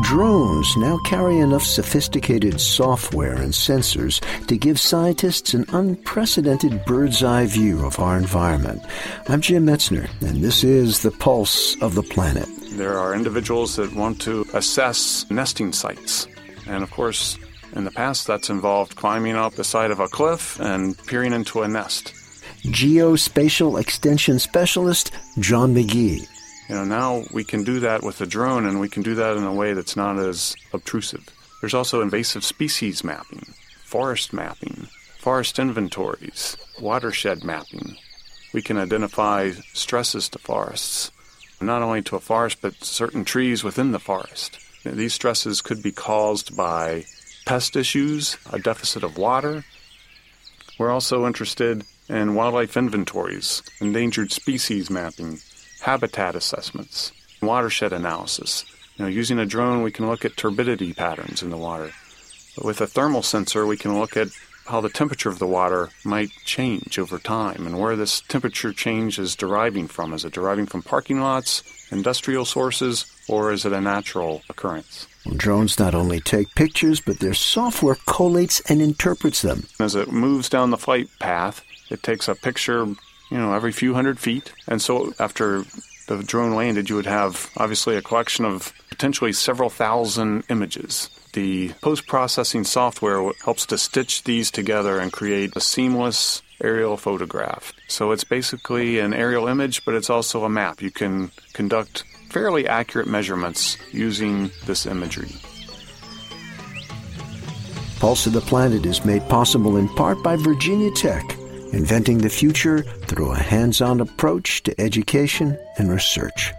Drones now carry enough sophisticated software and sensors to give scientists an unprecedented bird's eye view of our environment. I'm Jim Metzner, and this is the pulse of the planet. There are individuals that want to assess nesting sites. And of course, in the past, that's involved climbing up the side of a cliff and peering into a nest. Geospatial Extension Specialist John McGee. You know, now we can do that with a drone and we can do that in a way that's not as obtrusive. There's also invasive species mapping, forest mapping, forest inventories, watershed mapping. We can identify stresses to forests not only to a forest, but certain trees within the forest. These stresses could be caused by pest issues, a deficit of water. We're also interested in wildlife inventories, endangered species mapping, habitat assessments, watershed analysis. You know, using a drone, we can look at turbidity patterns in the water. But with a thermal sensor, we can look at how the temperature of the water might change over time and where this temperature change is deriving from. Is it deriving from parking lots, industrial sources, or is it a natural occurrence? Well, drones not only take pictures, but their software collates and interprets them. As it moves down the flight path, it takes a picture, you know, every few hundred feet. And so after the drone landed, you would have obviously a collection of potentially several thousand images the post processing software helps to stitch these together and create a seamless aerial photograph. So it's basically an aerial image, but it's also a map. You can conduct fairly accurate measurements using this imagery. Pulse of the Planet is made possible in part by Virginia Tech, inventing the future through a hands on approach to education and research.